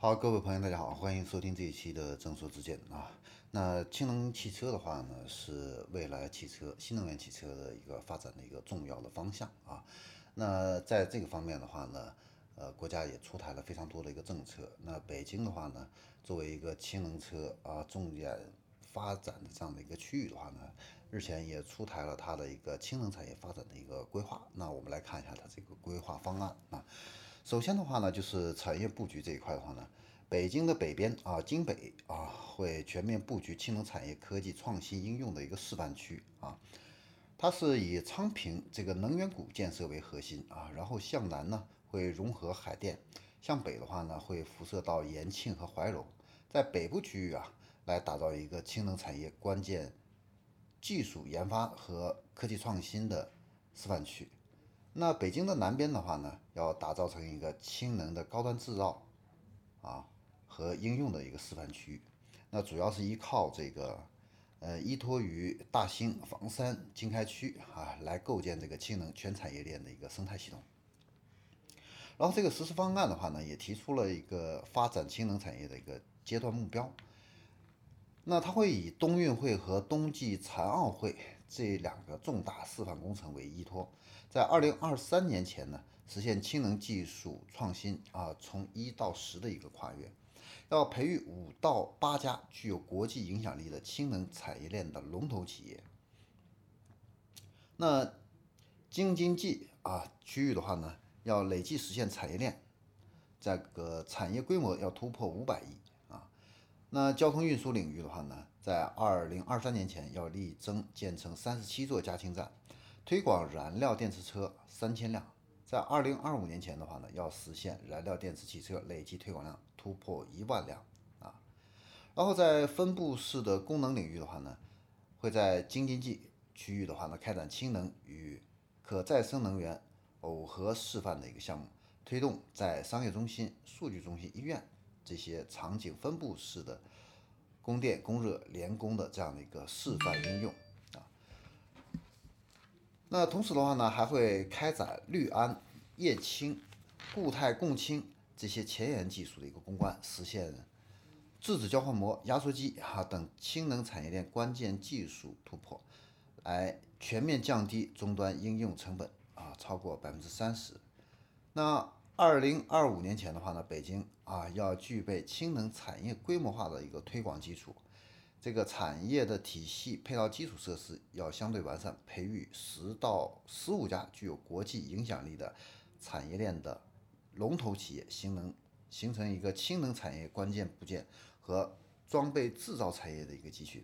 好，各位朋友，大家好，欢迎收听这一期的正说之见啊。那氢能汽车的话呢，是未来汽车新能源汽车的一个发展的一个重要的方向啊。那在这个方面的话呢，呃，国家也出台了非常多的一个政策。那北京的话呢，作为一个氢能车啊重点发展的这样的一个区域的话呢，日前也出台了它的一个氢能产业发展的一个规划。那我们来看一下它这个规划方案啊。首先的话呢，就是产业布局这一块的话呢，北京的北边啊，京北啊，会全面布局氢能产业科技创新应用的一个示范区啊。它是以昌平这个能源谷建设为核心啊，然后向南呢会融合海淀，向北的话呢会辐射到延庆和怀柔，在北部区域啊来打造一个氢能产业关键技术研发和科技创新的示范区。那北京的南边的话呢，要打造成一个氢能的高端制造啊和应用的一个示范区。那主要是依靠这个，呃，依托于大兴、房山、经开区啊，来构建这个氢能全产业链的一个生态系统。然后这个实施方案的话呢，也提出了一个发展氢能产业的一个阶段目标。那它会以冬运会和冬季残奥会这两个重大示范工程为依托。在二零二三年前呢，实现氢能技术创新啊从一到十的一个跨越，要培育五到八家具有国际影响力的氢能产业链的龙头企业。那京津冀啊区域的话呢，要累计实现产业链这个产业规模要突破五百亿啊。那交通运输领域的话呢，在二零二三年前要力争建成三十七座加氢站。推广燃料电池车三千辆，在二零二五年前的话呢，要实现燃料电池汽车累计推广量突破一万辆啊。然后在分布式的功能领域的话呢，会在京津冀区域的话呢，开展氢能与可再生能源耦合示范的一个项目，推动在商业中心、数据中心、医院这些场景分布式的供电供热联供的这样的一个示范应用啊。那同时的话呢，还会开展氯胺、液氢、固态共氢这些前沿技术的一个攻关，实现质子交换膜、压缩机哈等氢能产业链关键技术突破，来全面降低终端应用成本啊，超过百分之三十。那二零二五年前的话呢，北京啊要具备氢能产业规模化的一个推广基础。这个产业的体系配套基础设施要相对完善，培育十到十五家具有国际影响力的产业链的龙头企业，形成形成一个氢能产业关键部件和装备制造产业的一个集群。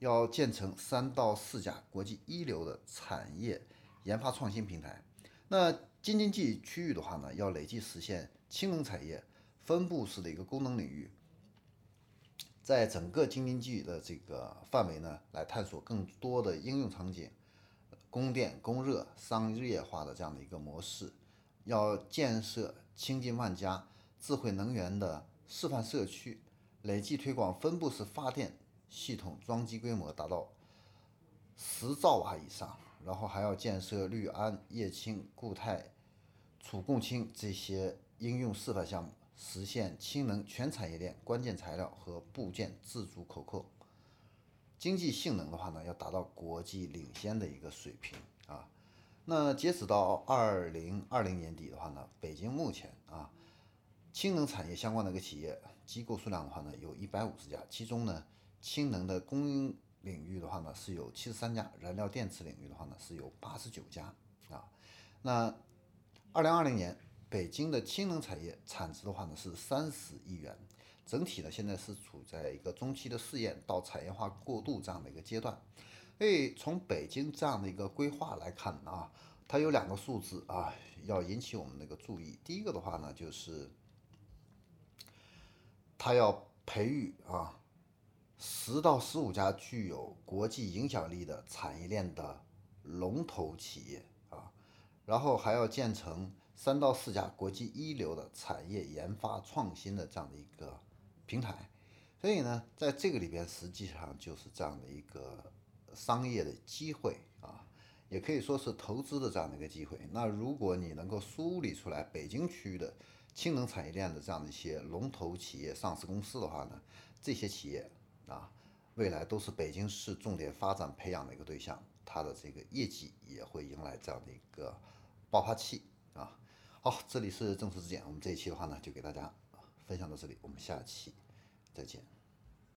要建成三到四家国际一流的产业研发创新平台。那京津冀区域的话呢，要累计实现氢能产业分布式的一个功能领域。在整个京津冀的这个范围呢，来探索更多的应用场景，供电供热商业化的这样的一个模式，要建设清近万家智慧能源的示范社区，累计推广分布式发电系统装机规模达到十兆瓦以上，然后还要建设氯胺、液氢、固态储共氢这些应用示范项目。实现氢能全产业链关键材料和部件自主可控，经济性能的话呢，要达到国际领先的一个水平啊。那截止到二零二零年底的话呢，北京目前啊，氢能产业相关的一个企业机构数量的话呢，有一百五十家，其中呢，氢能的供应领域的话呢，是有七十三家，燃料电池领域的话呢，是有八十九家啊。那二零二零年。北京的氢能产业产值的话呢是三十亿元，整体呢现在是处在一个中期的试验到产业化过渡这样的一个阶段。所以从北京这样的一个规划来看啊，它有两个数字啊要引起我们的一个注意。第一个的话呢就是它要培育啊十到十五家具有国际影响力的产业链的龙头企业啊，然后还要建成。三到四家国际一流的产业研发创新的这样的一个平台，所以呢，在这个里边实际上就是这样的一个商业的机会啊，也可以说是投资的这样的一个机会。那如果你能够梳理出来北京区域的氢能产业链的这样的一些龙头企业、上市公司的话呢，这些企业啊，未来都是北京市重点发展培养的一个对象，它的这个业绩也会迎来这样的一个爆发期啊。好，这里是正式之见，我们这一期的话呢，就给大家分享到这里，我们下期再见。